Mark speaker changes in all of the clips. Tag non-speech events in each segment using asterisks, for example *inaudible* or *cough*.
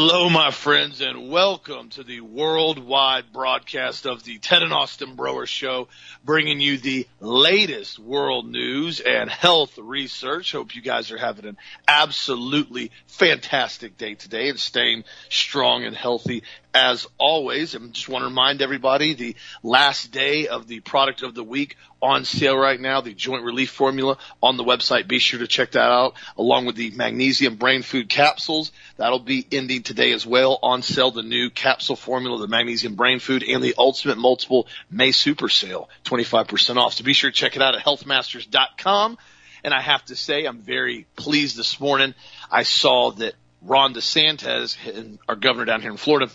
Speaker 1: Hello, my friends, and welcome to the worldwide broadcast of the Ted and Austin Broer Show, bringing you the latest world news and health research. Hope you guys are having an absolutely fantastic day today and staying strong and healthy as always. I just want to remind everybody the last day of the product of the week on sale right now, the joint relief formula on the website. Be sure to check that out along with the magnesium brain food capsules. That'll be ending today as well on sale. The new capsule formula, the magnesium brain food and the ultimate multiple May super sale, 25% off. So be sure to check it out at healthmasters.com. And I have to say, I'm very pleased this morning. I saw that Ron DeSantis, our governor down here in Florida,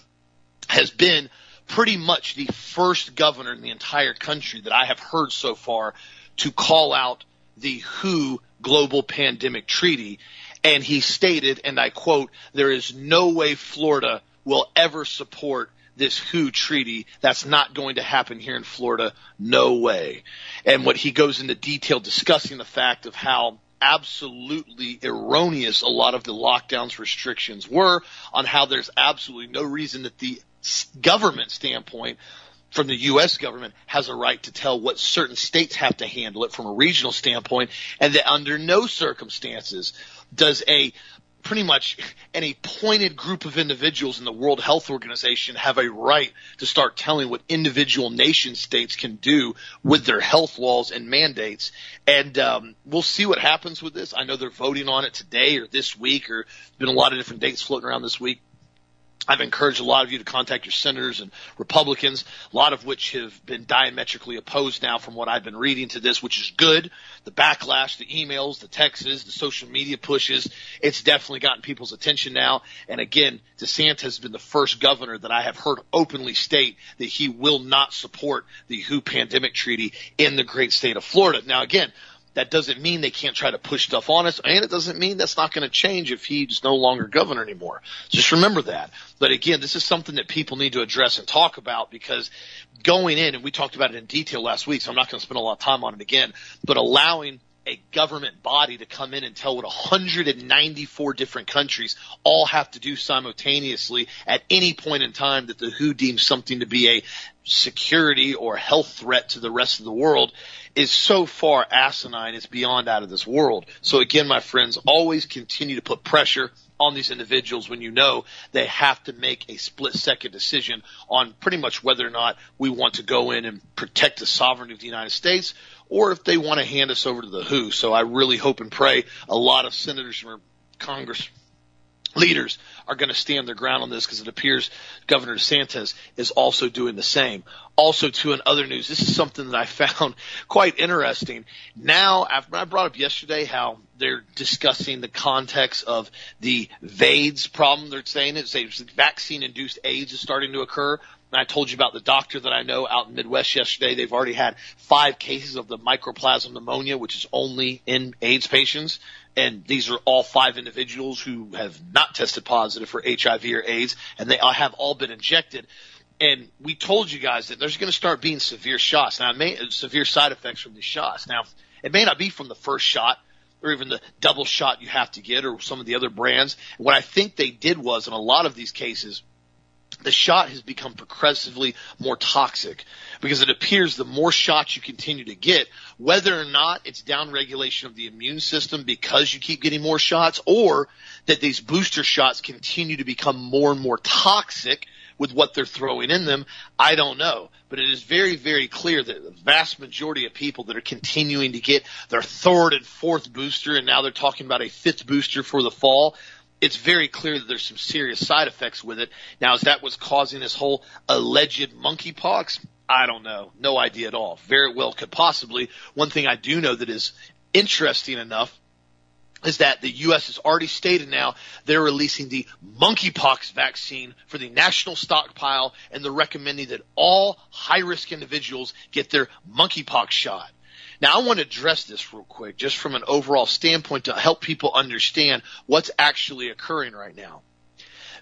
Speaker 1: has been pretty much the first governor in the entire country that I have heard so far to call out the WHO global pandemic treaty. And he stated, and I quote, there is no way Florida will ever support this WHO treaty. That's not going to happen here in Florida. No way. And what he goes into detail discussing the fact of how absolutely erroneous a lot of the lockdowns restrictions were on how there's absolutely no reason that the government standpoint from the U.S. government has a right to tell what certain states have to handle it from a regional standpoint, and that under no circumstances does a pretty much any pointed group of individuals in the World Health Organization have a right to start telling what individual nation states can do with their health laws and mandates. And um, we'll see what happens with this. I know they're voting on it today or this week, or there's been a lot of different dates floating around this week. I've encouraged a lot of you to contact your senators and Republicans, a lot of which have been diametrically opposed now from what I've been reading to this, which is good. The backlash, the emails, the texts, the social media pushes, it's definitely gotten people's attention now. And again, DeSantis has been the first governor that I have heard openly state that he will not support the WHO pandemic treaty in the great state of Florida. Now again, that doesn't mean they can't try to push stuff on us, and it doesn't mean that's not going to change if he's no longer governor anymore. Just remember that. But again, this is something that people need to address and talk about because going in, and we talked about it in detail last week, so I'm not going to spend a lot of time on it again, but allowing a government body to come in and tell what 194 different countries all have to do simultaneously at any point in time that the WHO deems something to be a security or health threat to the rest of the world is so far asinine, it's beyond out of this world. So again, my friends, always continue to put pressure on these individuals when you know they have to make a split second decision on pretty much whether or not we want to go in and protect the sovereignty of the United States or if they want to hand us over to the WHO. So I really hope and pray a lot of senators from Congress leaders are going to stand their ground on this because it appears Governor DeSantis is also doing the same. Also, too, in other news, this is something that I *laughs* found quite interesting. Now, after I brought up yesterday how they're discussing the context of the VAIDS problem, they're saying it's a vaccine-induced AIDS is starting to occur. And I told you about the doctor that I know out in Midwest yesterday. They've already had five cases of the mycoplasma pneumonia, which is only in AIDS patients and these are all five individuals who have not tested positive for HIV or AIDS, and they have all been injected. And we told you guys that there's going to start being severe shots. Now, may, severe side effects from these shots. Now, it may not be from the first shot or even the double shot you have to get or some of the other brands. What I think they did was in a lot of these cases, the shot has become progressively more toxic because it appears the more shots you continue to get, whether or not it's downregulation of the immune system because you keep getting more shots or that these booster shots continue to become more and more toxic with what they're throwing in them, I don't know. But it is very, very clear that the vast majority of people that are continuing to get their third and fourth booster, and now they're talking about a fifth booster for the fall, it's very clear that there's some serious side effects with it. Now, is that what's causing this whole alleged monkeypox? I don't know. No idea at all. Very well could possibly. One thing I do know that is interesting enough is that the U.S. has already stated now they're releasing the monkeypox vaccine for the national stockpile and they're recommending that all high risk individuals get their monkeypox shot. Now, I want to address this real quick, just from an overall standpoint to help people understand what's actually occurring right now.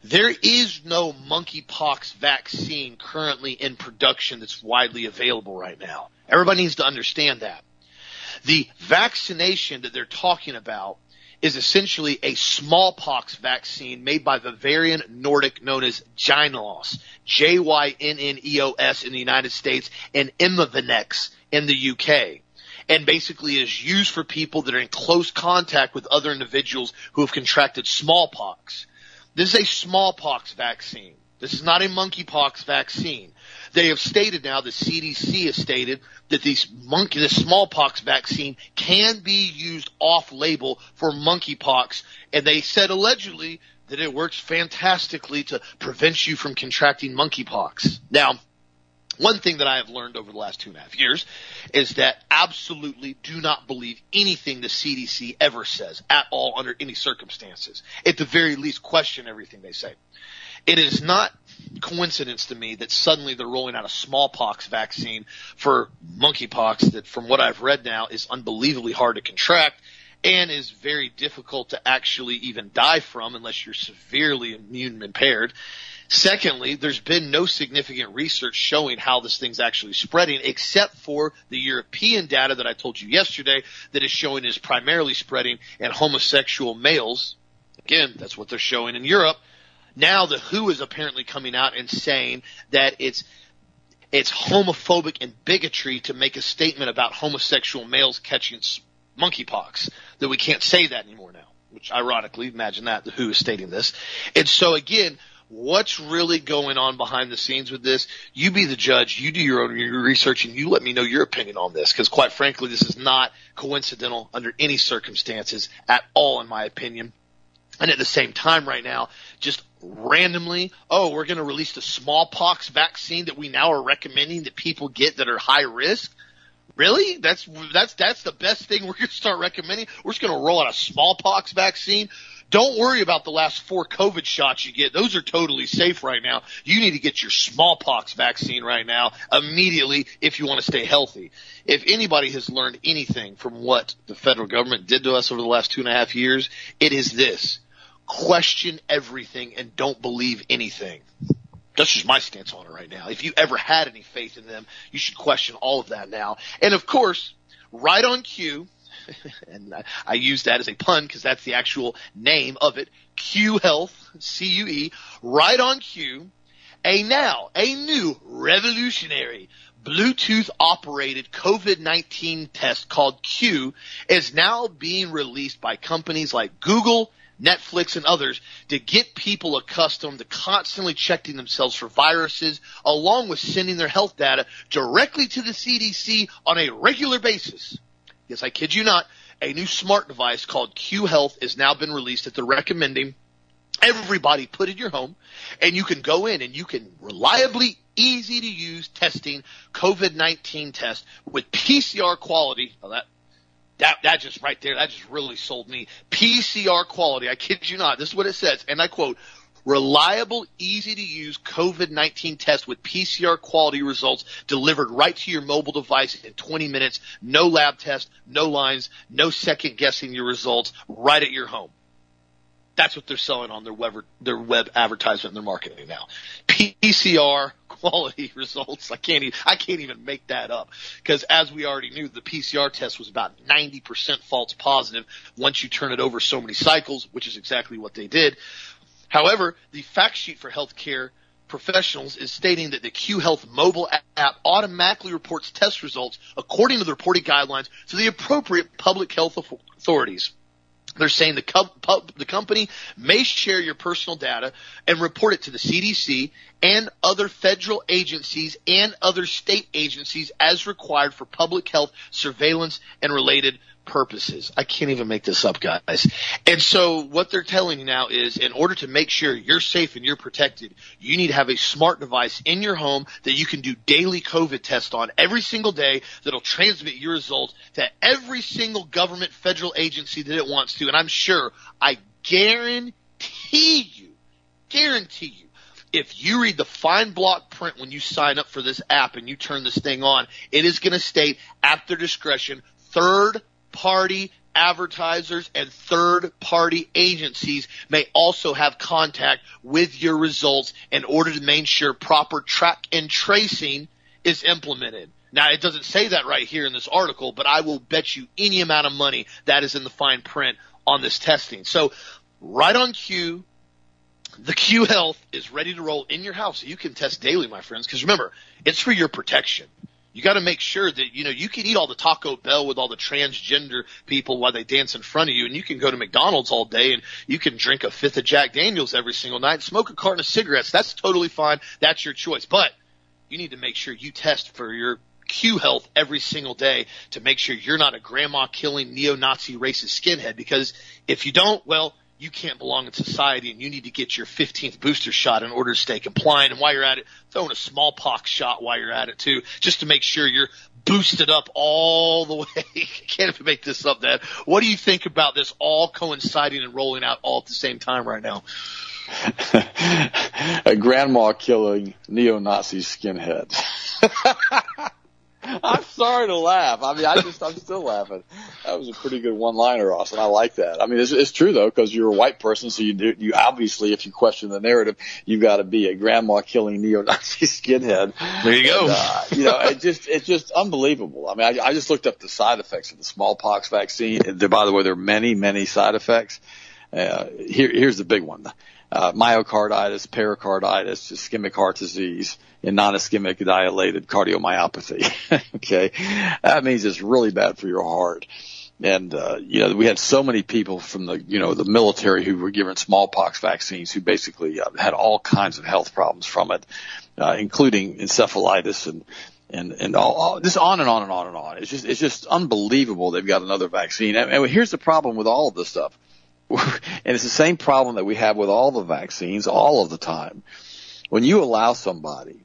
Speaker 1: There is no monkeypox vaccine currently in production that's widely available right now. Everybody needs to understand that. The vaccination that they're talking about is essentially a smallpox vaccine made by Bavarian Nordic known as Jynneos, J-Y-N-N-E-O-S in the United States and Imvanex in the UK. And basically is used for people that are in close contact with other individuals who have contracted smallpox. This is a smallpox vaccine. This is not a monkeypox vaccine. They have stated now, the CDC has stated that these monkey, the smallpox vaccine can be used off label for monkeypox. And they said allegedly that it works fantastically to prevent you from contracting monkeypox. Now, one thing that I have learned over the last two and a half years is that absolutely do not believe anything the CDC ever says at all under any circumstances. At the very least, question everything they say. It is not coincidence to me that suddenly they're rolling out a smallpox vaccine for monkeypox that from what I've read now is unbelievably hard to contract and is very difficult to actually even die from unless you're severely immune impaired. Secondly, there's been no significant research showing how this thing's actually spreading except for the European data that I told you yesterday that is showing is primarily spreading in homosexual males. Again, that's what they're showing in Europe now the WHO is apparently coming out and saying that it's it's homophobic and bigotry to make a statement about homosexual males catching monkeypox. That we can't say that anymore now. Which ironically, imagine that the WHO is stating this. And so again, what's really going on behind the scenes with this? You be the judge. You do your own research and you let me know your opinion on this. Because quite frankly, this is not coincidental under any circumstances at all, in my opinion. And at the same time right now, just randomly, oh, we're going to release the smallpox vaccine that we now are recommending that people get that are high risk. Really? That's that's that's the best thing we're going to start recommending. We're just going to roll out a smallpox vaccine. Don't worry about the last four COVID shots you get. Those are totally safe right now. You need to get your smallpox vaccine right now immediately if you want to stay healthy. If anybody has learned anything from what the federal government did to us over the last two and a half years, it is this question everything and don't believe anything. That's just my stance on it right now. If you ever had any faith in them, you should question all of that now. And of course, right on cue, *laughs* and I, I use that as a pun because that's the actual name of it, Cue Health, C-U-E, right on cue, a now, a new revolutionary Bluetooth operated COVID-19 test called Cue is now being released by companies like Google Netflix and others to get people accustomed to constantly checking themselves for viruses along with sending their health data directly to the CDC on a regular basis. Yes, I kid you not. A new smart device called Cue Health has now been released that they're recommending everybody put in your home and you can go in and you can reliably easy to use testing COVID-19 test with PCR quality. That that, that just right there, that just really sold me. PCR quality, I kid you not. This is what it says, and I quote, reliable, easy to use COVID-19 test with PCR quality results delivered right to your mobile device in 20 minutes. No lab test, no lines, no second guessing your results right at your home. That's what they're selling on their web, their web advertisement and their marketing now. PCR quality *laughs* results. I can't even, I can't even make that up because as we already knew, the PCR test was about 90% false positive once you turn it over so many cycles, which is exactly what they did. However, the fact sheet for healthcare professionals is stating that the Cue Health mobile app automatically reports test results according to the reporting guidelines to the appropriate public health authorities. They're saying the, co- the company may share your personal data and report it to the CDC and other federal agencies and other state agencies as required for public health surveillance and related purposes. I can't even make this up, guys. And so what they're telling you now is in order to make sure you're safe and you're protected, you need to have a smart device in your home that you can do daily COVID tests on every single day that'll transmit your results to every single government federal agency that it wants to. And I'm sure, I guarantee you, guarantee you, if you read the fine block print when you sign up for this app and you turn this thing on, it is going to state at their discretion, third party advertisers and third party agencies may also have contact with your results in order to make sure proper track and tracing is implemented. Now it doesn't say that right here in this article, but I will bet you any amount of money that is in the fine print on this testing. So right on cue, the Cue Health is ready to roll in your house. You can test daily, my friends, because remember, it's for your protection. You got to make sure that, you know, you can eat all the Taco Bell with all the transgender people while they dance in front of you, and you can go to McDonald's all day and you can drink a fifth of Jack Daniels every single night, smoke a carton of cigarettes. That's totally fine. That's your choice. But you need to make sure you test for your Cue health every single day to make sure you're not a grandma killing neo-Nazi racist skinhead because if you don't, well, you can't belong in society and you need to get your 15th booster shot in order to stay compliant. And while you're at it, throw in a smallpox shot while you're at it too, just to make sure you're boosted up all the *laughs* way. can't even make this up, Dad. What do you think about this all coinciding and rolling out all at the same time right now? *laughs*
Speaker 2: a grandma killing neo-Nazi skinhead. *laughs* *laughs* I'm sorry to laugh. I mean, I just, I'm still laughing. That was a pretty good one-liner, Austin. I like that. I mean, it's, it's true though, because you're a white person, so you do, you obviously, if you question the narrative, you've got to be a grandma killing neo-Nazi *laughs* skinhead.
Speaker 1: There you go.
Speaker 2: And, uh, you know, it just, it's just unbelievable. I mean, I, I just looked up the side effects of the smallpox vaccine. There, by the way, there are many, many side effects. Uh, here, here's the big one. Uh, myocarditis, pericarditis, ischemic heart disease, and non-ischemic dilated cardiomyopathy. *laughs* okay. That means it's really bad for your heart. And, uh, you know, we had so many people from the, you know, the military who were given smallpox vaccines who basically uh, had all kinds of health problems from it, uh, including encephalitis and, and, and all, all, on and on and on and on. It's just, it's just unbelievable they've got another vaccine. And, and here's the problem with all of this stuff. *laughs* and it's the same problem that we have with all the vaccines all of the time. When you allow somebody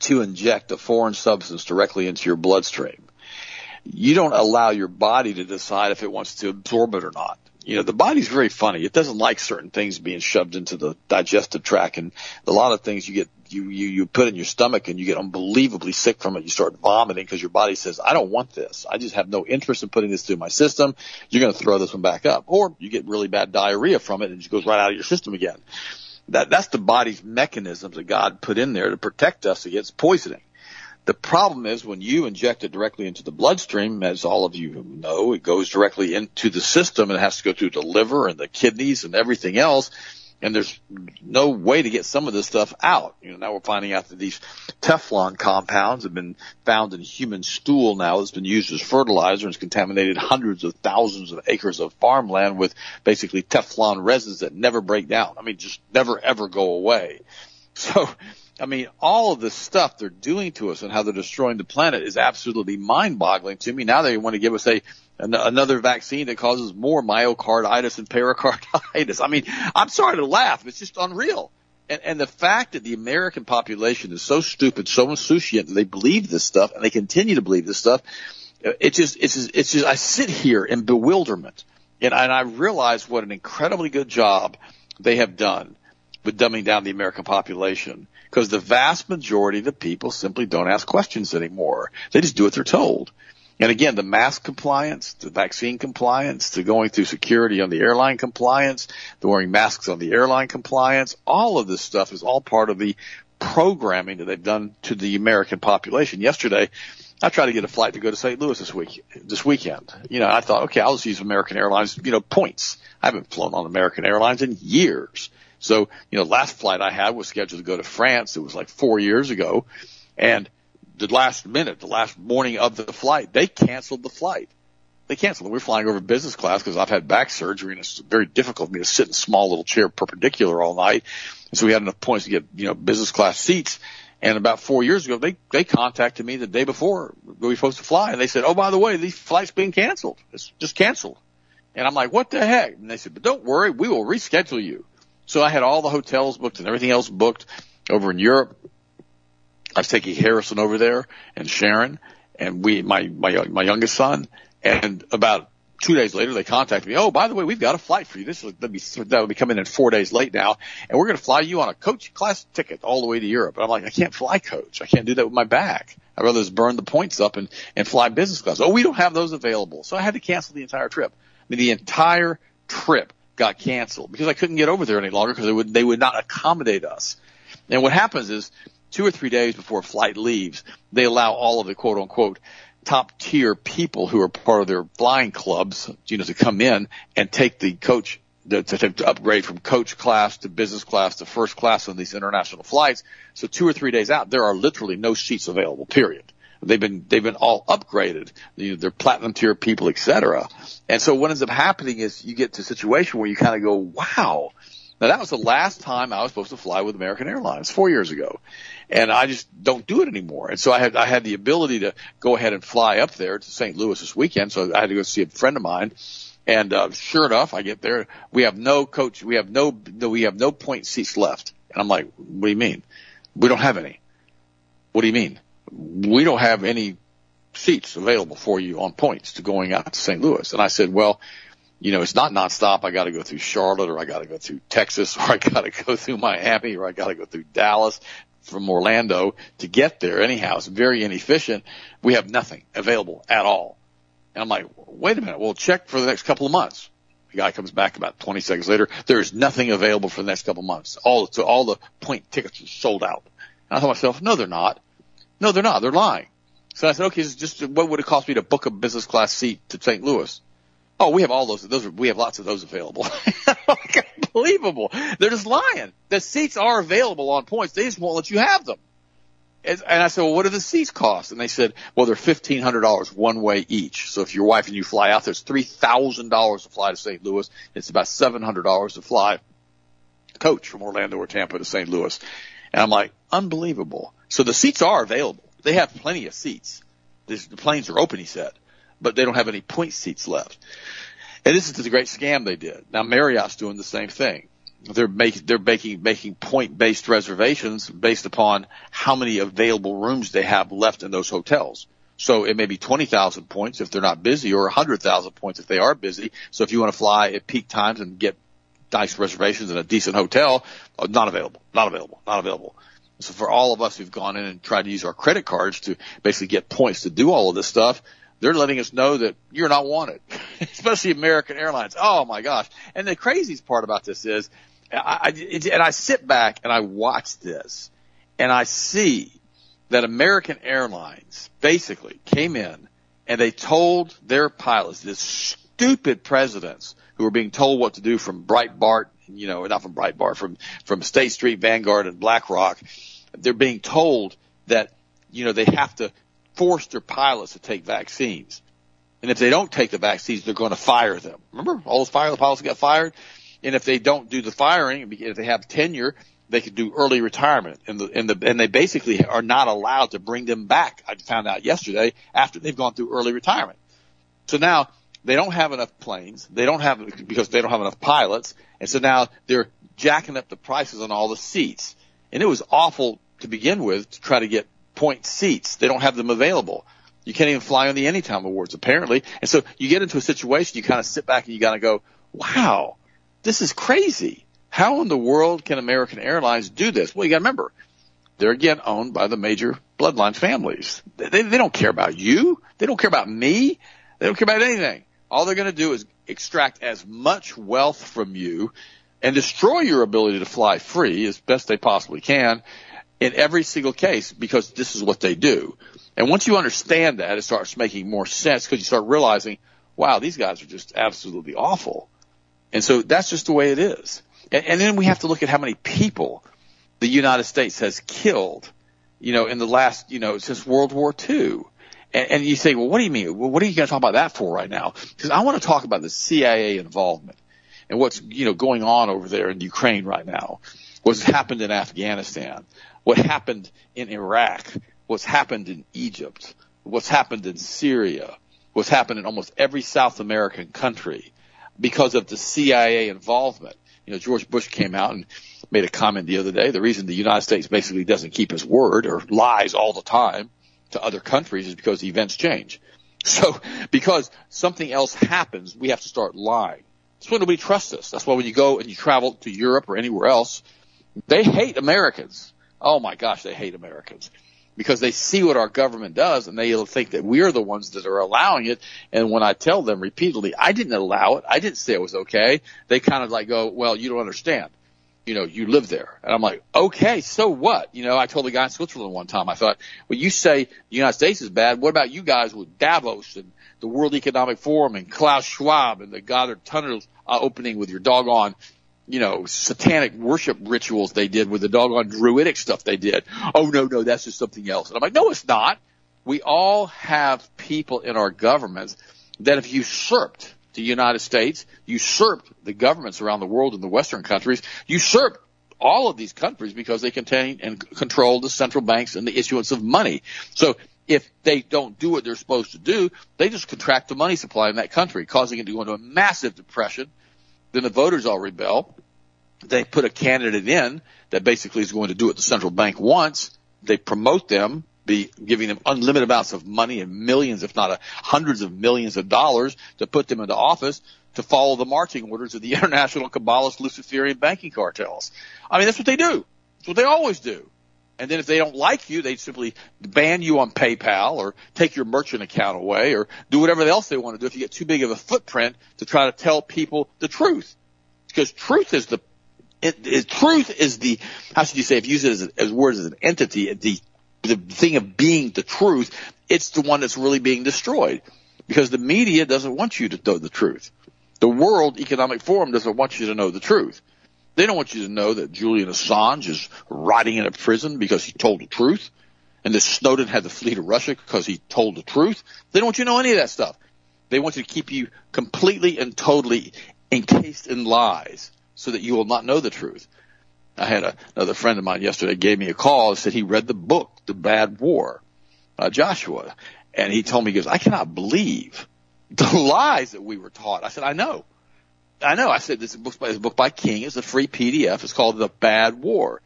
Speaker 2: to inject a foreign substance directly into your bloodstream, you don't allow your body to decide if it wants to absorb it or not. You know, the body's very funny. It doesn't like certain things being shoved into the digestive tract and a lot of things you get, you, you, you put in your stomach and you get unbelievably sick from it. You start vomiting because your body says, I don't want this. I just have no interest in putting this through my system. You're going to throw this one back up or you get really bad diarrhea from it and it just goes right out of your system again. That, that's the body's mechanisms that God put in there to protect us against poisoning. The problem is when you inject it directly into the bloodstream, as all of you know, it goes directly into the system and it has to go through the liver and the kidneys and everything else and there's no way to get some of this stuff out. You know, now we're finding out that these Teflon compounds have been found in human stool now that's been used as fertilizer and has contaminated hundreds of thousands of acres of farmland with basically Teflon resins that never break down. I mean, just never ever go away. *laughs* So, I mean, all of the stuff they're doing to us and how they're destroying the planet is absolutely mind boggling to me. Now they want to give us a another vaccine that causes more myocarditis and pericarditis. *laughs* I mean, I'm sorry to laugh. It's just unreal. And, and the fact that the American population is so stupid, so insouciant they believe this stuff and they continue to believe this stuff, it just, it's just, it's just, I sit here in bewilderment and, and I realize what an incredibly good job they have done with dumbing down the American population because the vast majority of the people simply don't ask questions anymore. They just do what they're told. And again, the mask compliance, the vaccine compliance, the going through security on the airline compliance, the wearing masks on the airline compliance, all of this stuff is all part of the programming that they've done to the American population. Yesterday, I tried to get a flight to go to St. Louis this week, this weekend. You know, I thought, okay, I'll just use American Airlines, you know, points. I haven't flown on American Airlines in years. So, you know, last flight I had was scheduled to go to France. It was like four years ago. And the last minute, the last morning of the flight, they canceled the flight. They canceled. Were flying over business class because I've had back surgery and it's very difficult for me to sit in a small little chair perpendicular all night. And so we had enough points to get, you know, business class seats. And about four years ago, they, they contacted me the day before we were supposed to fly. And they said, Oh, by the way, these flights being canceled. It's just canceled. And I'm like, what the heck? And they said, but don't worry, we will reschedule you. So I had all the hotels booked and everything else booked over in Europe. I was taking Harrison over there and Sharon and we, my, my, my youngest son. And about two days later, they contacted me. Oh, by the way, we've got a flight for you. This will be, that will be coming in four days late now. And we're going to fly you on a coach class ticket all the way to Europe. And I'm like, I can't fly coach. I can't do that with my back. I'd rather just burn the points up and, and fly business class. Oh, we don't have those available. So I had to cancel the entire trip. I mean, the entire trip got canceled because I couldn't get over there any longer because they would, they would not accommodate us. And what happens is two or three days before flight leaves, they allow all of the quote unquote top tier people who are part of their flying clubs, you know, to come in and take the coach to, to, to, upgrade from coach class to business class to first class on these international flights. So two or three days out, there are literally no seats available, period. They've been, they've been all upgraded. You know, they're platinum tier people, et cetera. And so what ends up happening is you get to a situation where you kind of go, wow. Now that was the last time I was supposed to fly with American Airlines four years ago. And I just don't do it anymore. And so I had, I had the ability to go ahead and fly up there to St. Louis this weekend. So I had to go see a friend of mine and uh, sure enough, I get there. We have no coach. We have no, no. We have no point seats left. And I'm like, what do you mean? We don't have any. What do you mean? We don't have any seats available for you on points to going out to St. Louis. And I said, well, you know, it's not nonstop. I got to go through Charlotte or I got to go through Texas *laughs* or I got to go through Miami or I got to go through Dallas from Orlando to get there. Anyhow, it's very inefficient. We have nothing available at all. And I'm like, wait a minute. Well, check for the next couple of months. The guy comes back about 20 seconds later. There's nothing available for the next couple of months. All, so all the point tickets are sold out. And I thought to myself, no, they're not. No, they're not. They're lying. So I said, okay, just what would it cost me to book a business class seat to St. Louis? Oh, we have all those. Those are, we have lots of those available. *laughs* Unbelievable. They're just lying. The seats are available on points. They just won't let you have them. And I said, well, what do the seats cost? And they said, well, they're fifteen hundred dollars one way each. So if your wife and you fly out, there's three thousand dollars to fly to St. Louis. It's about seven hundred dollars to fly coach from Orlando or Tampa to St. Louis. And I'm like, unbelievable. So the seats are available. They have plenty of seats. The planes are open, he said, but they don't have any point seats left. And this is the great scam they did. Now Marriott's doing the same thing they're making they're making making point based reservations based upon how many available rooms they have left in those hotels. So it may be 20,000 points if they're not busy or 100,000 points if they are busy. So if you want to fly at peak times and get nice reservations in a decent hotel, uh, not available, not available, not available. So for all of us who've gone in and tried to use our credit cards to basically get points to do all of this stuff, they're letting us know that you're not wanted, *laughs* especially American Airlines. Oh my gosh. And the craziest part about this is I, I, and I sit back and I watch this and I see that American Airlines basically came in and they told their pilots, this stupid presidents who are being told what to do from Breitbart, you know, not from Breitbart, from, from State Street, Vanguard and BlackRock, they're being told that, you know, they have to force their pilots to take vaccines. And if they don't take the vaccines, they're going to fire them. Remember all those fire, pilots got fired? And if they don't do the firing, if they have tenure, they could do early retirement and the, and the, and they basically are not allowed to bring them back. I found out yesterday after they've gone through early retirement. So now they don't have enough planes. They don't have, because they don't have enough pilots. And so now they're jacking up the prices on all the seats. And it was awful to begin with to try to get point seats. They don't have them available. You can't even fly on the Anytime Awards apparently. And so you get into a situation, you kind of sit back and you kind of go, wow, this is crazy. How in the world can American Airlines do this? Well, you gotta remember, they're again owned by the major bloodline families. They, they don't care about you. They don't care about me. They don't care about anything. All they're going to do is extract as much wealth from you and destroy your ability to fly free as best they possibly can in every single case because this is what they do. And once you understand that, it starts making more sense because you start realizing, wow, these guys are just absolutely awful. And so that's just the way it is. And, and then we have to look at how many people the United States has killed, you know, in the last, you know, since World War II. And, and you say, well, what do you mean? Well, what are you going to talk about that for right now? Because I want to talk about the CIA involvement and what's, you know, going on over there in Ukraine right now. What's happened in Afghanistan. What happened in Iraq. What's happened in Egypt. What's happened in Syria. What's happened in almost every South American country because of the CIA involvement. You know, George Bush came out and made a comment the other day. The reason the United States basically doesn't keep his word or lies all the time to other countries is because events change. *laughs* So because something else happens, we have to start lying. That's why nobody trusts us. That's why when you go and you travel to Europe or anywhere else, they hate Americans. Oh my gosh, they hate Americans because they see what our government does and they think that we're the ones that are allowing it. And when I tell them repeatedly, I didn't allow it. I didn't say it was okay. They kind of like go, well, you don't understand. You know, you live there. And I'm like, okay, so what? You know, I told the guy in Switzerland one time, I thought, well, you say the United States is bad. What about you guys with Davos and the World Economic Forum and Klaus Schwab and the Gotthard Tunnel uh, opening with your doggone, you know, satanic worship rituals they did with the doggone druidic stuff they did. Oh no, no, that's just something else. And I'm like, no, it's not. We all have people in our governments that have usurped the United States, usurped the governments around the world in the Western countries, usurped all of these countries because they contain and control the central banks and the issuance of money. So if they don't do what they're supposed to do, they just contract the money supply in that country, causing it to go into a massive depression. Then the voters all rebel. They put a candidate in that basically is going to do what the central bank wants. They promote them be giving them unlimited amounts of money and millions, if not a, hundreds of millions of dollars to put them into office to follow the marching orders of the *laughs* international Kabbalist Luciferian banking cartels. I mean, that's what they do. That's what they always do. And then if they don't like you, they simply ban you on PayPal or take your merchant account away or do whatever else they want to do if you get too big of a footprint to try to tell people the truth. Because truth is the it, it, truth is the how should you say if you use it as, as words as an entity the the thing of being the truth, it's the one that's really being destroyed because the media doesn't want you to know the truth. The World Economic Forum doesn't want you to know the truth. They don't want you to know that Julian Assange is rotting in a prison because he told the truth and that Snowden had to flee to Russia because he told the truth. They don't want you to know any of that stuff. They want you to keep you completely and totally encased in lies so that you will not know the truth. I had a, another friend of mine yesterday gave me a call and said he read the book, The Bad War, Joshua. And he told me, he goes, I cannot believe the *laughs* lies that we were taught. I said, I know. I know. I said, this book by, this book by King. It's a free PDF. It's called The Bad War.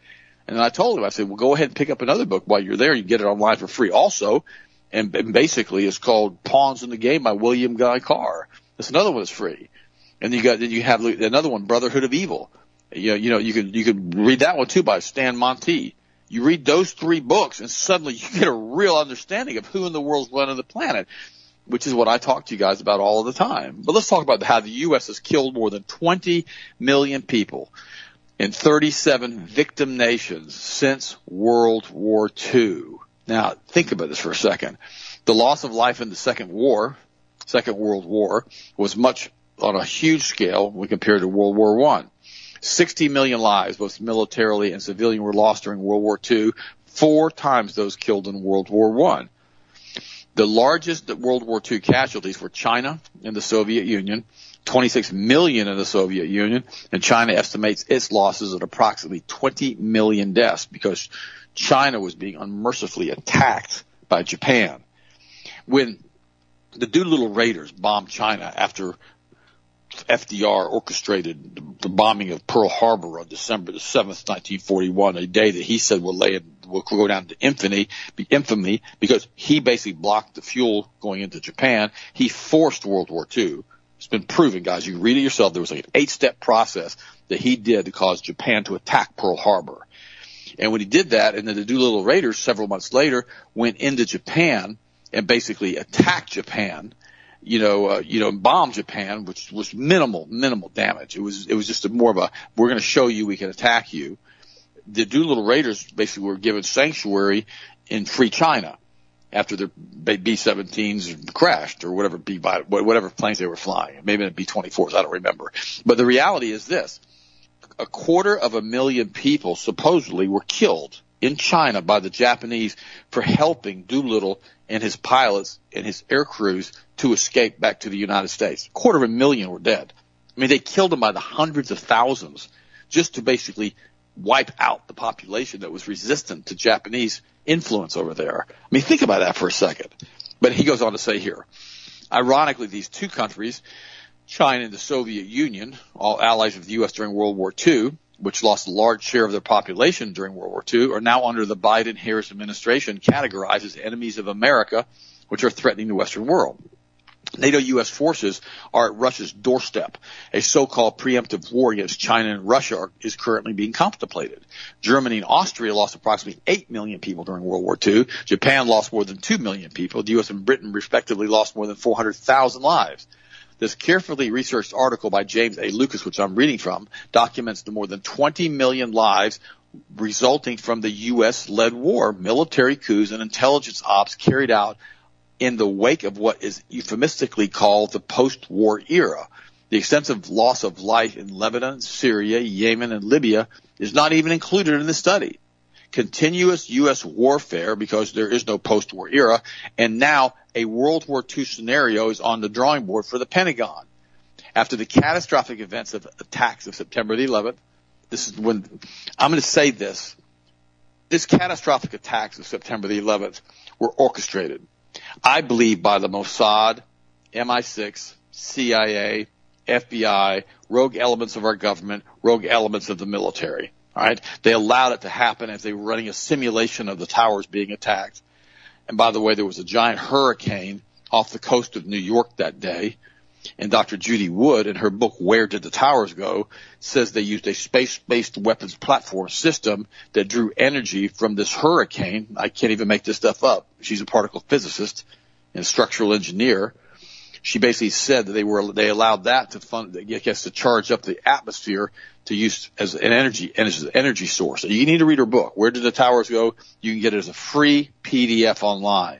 Speaker 2: And I told him, I said, well, go ahead and pick up another book while you're there. You get it online for free also. And, and basically it's called Pawns in the Game by William Guy Carr. That's another one that's free. And you got, then you have another one, Brotherhood of Evil you know, you know, you can you can read that one too by Stan Monteith. You read those three books, and suddenly *laughs* you get a real understanding of who in the world's running the planet, which is what I talk to you guys about all the time. But let's talk about how the U.S. has killed more than 20 million people in 37 victim nations since World War II. Now, think about this for a second. The loss of life in the Second War, Second World War, was much on a huge scale when compared to World War One. 60 million lives, both militarily and civilian, were lost during World War II, four times those killed in World War One. The largest World War II casualties were China and the Soviet Union, 26 million in the Soviet Union, and China estimates its losses at approximately 20 million deaths because China was being unmercifully attacked by Japan. When the Doolittle Raiders bombed China after FDR orchestrated the bombing of Pearl Harbor on December the 7th, 1941, a day that he said will lay will go down to infamy, infamy because he basically blocked the fuel going into Japan. He forced World War II. It's been proven, guys. You read it yourself. There was like an eight-step process that he did to cause Japan to attack Pearl Harbor. And when he did that, and then the Doolittle Raiders several months later went into Japan and basically attacked Japan you know, uh, you know, bomb Japan, which was minimal, minimal damage. It was, it was just a more of a, we're going to show you we can attack you. The Doolittle Raiders basically were given sanctuary in free China after their B-17s crashed or whatever B, whatever planes they were flying. Maybe in B-24s, I don't remember. But the reality is this. A quarter of a million people supposedly were killed in China by the Japanese for helping Doolittle and his pilots and his air crews to escape back to the United States. A quarter of a million were dead. I mean, they killed them by the hundreds of thousands just to basically wipe out the population that was resistant to Japanese influence over there. I mean, think about that for a second. But he goes on to say here, ironically, these two countries, China and the Soviet Union, all allies of the U.S. during World War II, which lost a large share of their population during World War II, are now under the Biden-Harris administration categorized as enemies of America, which are threatening the Western world. NATO U.S. forces are at Russia's doorstep. A so-called preemptive war against China and Russia are, is currently being contemplated. Germany and Austria lost approximately 8 million people during World War II. Japan lost more than 2 million people. The U.S. and Britain respectively lost more than 400,000 lives. This carefully researched article by James A. Lucas, which I'm reading from, documents the more than 20 million lives resulting from the U.S. led war, military coups, and intelligence ops carried out in the wake of what is euphemistically called the post-war era. The extensive loss of life in Lebanon, Syria, Yemen, and Libya is not even included in the study. Continuous U.S. warfare, because there is no post-war era, and now a World War II scenario is on the drawing board for the Pentagon. After the catastrophic events of attacks of September the 11th, this is when I'm going to say this. This catastrophic attacks of September the 11th were orchestrated, I believe, by the Mossad, MI6, CIA, FBI, rogue elements of our government, rogue elements of the military. All right. They allowed it to happen as they were running a simulation of the towers being attacked. And by the way, there was a giant hurricane off the coast of New York that day. And Dr. Judy Wood, in her book, Where Did the Towers Go, says they used a space-based weapons platform system that drew energy from this hurricane. I can't even make this stuff up. She's a particle physicist and structural engineer she basically said that they were they allowed that to fund I guess to charge up the atmosphere to use as an energy as an energy source. So you need to read her book. Where did the towers go? You can get it as a free PDF online.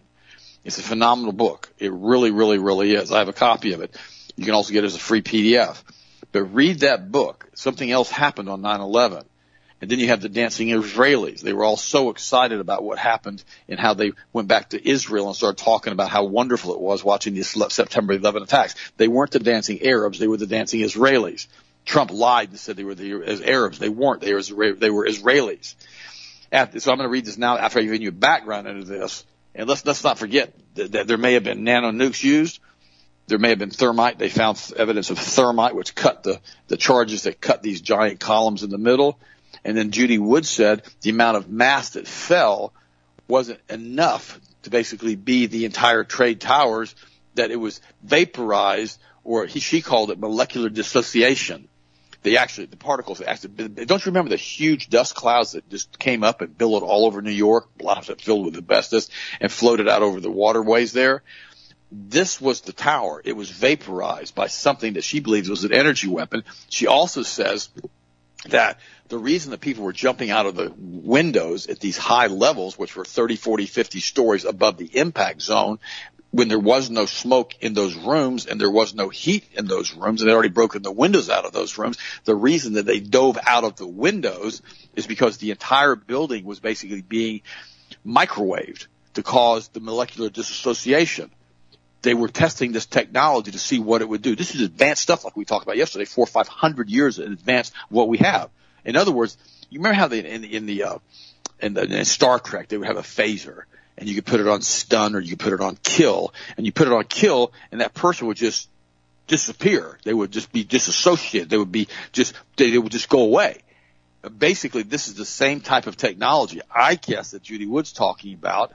Speaker 2: It's a phenomenal book. It really, really, really is. I have a copy of it. You can also get it as a free PDF. But read that book. Something else happened on 9/11 and then you have the dancing Israelis. They were all so excited about what happened and how they went back to Israel and started talking about how wonderful it was watching the September 11 attacks. They weren't the dancing Arabs. They were the dancing Israelis. Trump lied and said they were the Arabs. They weren't. They were, Israelis. After, so I'm going to read this now after I've given you a background into this. And let's, let's not forget that, that there may have been nano nukes used. There may have been thermite. They found evidence of thermite, which cut the, the charges that cut these giant columns in the middle. And then Judy Wood said the amount of mass that fell wasn't enough to basically be the entire trade towers, that it was vaporized, or he, she called it molecular dissociation. They actually, the particles, actually, don't you remember the huge dust clouds that just came up and billowed all over New York, a lot of it filled with asbestos, and floated out over the waterways there? This was the tower. It was vaporized by something that she believes was an energy weapon. She also says that the reason that people were jumping out of the windows at these high levels, which were 30, 40, 50 stories above the impact zone, when there was no smoke in those rooms and there was no heat in those rooms and they'd already broken the windows out of those rooms, the reason that they dove out of the windows is because the entire building was basically being microwaved to cause the molecular dissociation they were testing this technology to see what it would do. This is advanced stuff like we talked about yesterday, four or five hundred years in advance of what we have. In other words, you remember how they, in, the in the, uh, in, the, in Star Trek, they would have a phaser and you could put it on stun or you could put it on kill and you put it on kill and that person would just disappear. They would just be disassociated. They would be just, they, they would just go away. Basically, this is the same type of technology, I guess, that Judy Wood's talking about.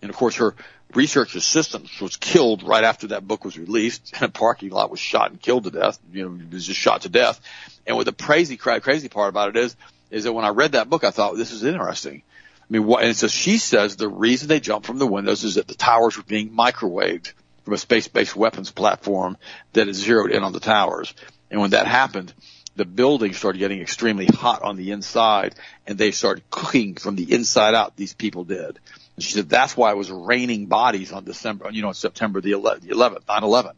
Speaker 2: And of course, her research assistant was killed right after that book was released in a parking lot was shot and killed to death. You know, was just shot to death. And what the crazy, crazy part about it is, is that when I read that book, I thought this is interesting. I mean, what, and so she says the reason they jumped from the windows is that the towers were being microwaved from a space-based weapons platform that is zeroed in on the towers. And when that happened, the building started getting extremely hot on the inside and they started cooking from the inside out. These people did. And she said that's why it was raining bodies on December, you know, September the 11th, 9/11,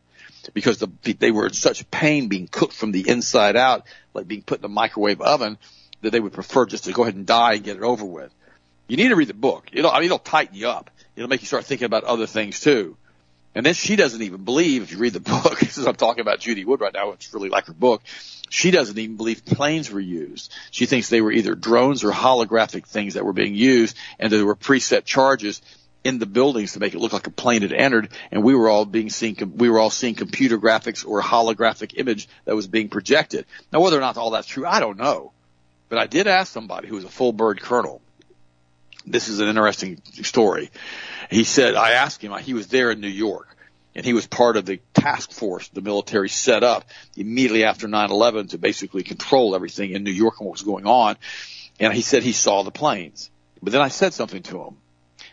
Speaker 2: because the, they were in such pain being cooked from the inside out, like being put in a microwave oven, that they would prefer just to go ahead and die and get it over with. You need to read the book. It'll, I mean, it'll tighten you up. It'll make you start thinking about other things too. And then she doesn't even believe, if you read the *laughs* book, I'm talking about Judy Wood right now, it's really like her book, she doesn't even believe planes were used. She thinks they were either drones or holographic things that were being used and there were preset charges in the buildings to make it look like a plane had entered and we were all being seen, we were all seeing computer graphics or a holographic image that was being projected. Now whether or not all that's true, I don't know. But I did ask somebody who was a full bird colonel. This is an interesting story. He said, I asked him, he was there in New York and he was part of the task force the military set up immediately after 9/11 to basically control everything in New York and what was going on. And he said he saw the planes. But then I said something to him.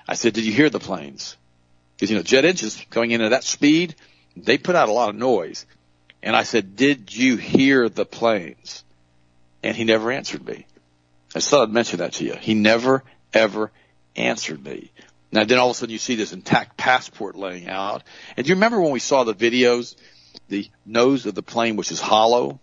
Speaker 2: I said, "Did you hear the planes?" Because you know jet engines going in at that speed, they put out a lot of noise. And I said, did you hear the planes? And he never answered me. I thought I'd mention that to you. He never, ever answered me. Now then all of a sudden you see this intact passport laying out. And do you remember when we saw the videos, the nose of the plane, which is hollow,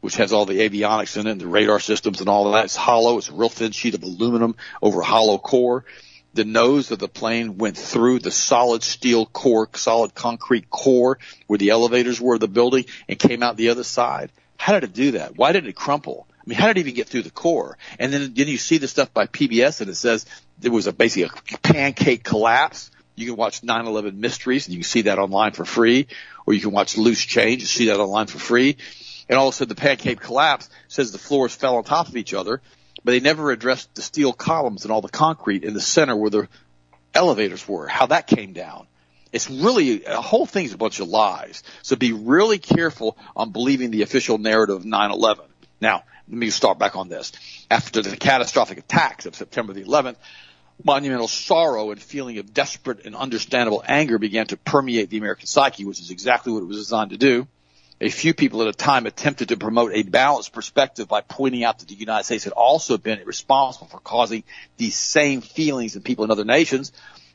Speaker 2: which has all the avionics in it, and the radar systems and all of that. It's hollow. It's a real thin sheet of aluminum over a hollow core. The nose of the plane went through the solid steel core, solid concrete core where the elevators were of the building and came out the other side. How did it do that? Why did it crumple? I mean, how did it even get through the core? And then, then you see the stuff by PBS and it says there was a basically a pancake collapse. You can watch 9/11 Mysteries and you can see that online for free, or you can watch Loose Change and see that online for free. And all of a sudden, the pancake collapse says the floors fell on top of each other, but they never addressed the steel columns and all the concrete in the center where the elevators were, how that came down. It's really, a whole thing's a bunch of lies. So be really careful on believing the official narrative of 9-11. Now, let me start back on this. After the catastrophic attacks of September the 11th, monumental sorrow and feeling of desperate and understandable anger began to permeate the American psyche, which is exactly what it was designed to do. A few people at a time attempted to promote a balanced perspective by pointing out that the United States had also been responsible for causing these same feelings in people in other nations,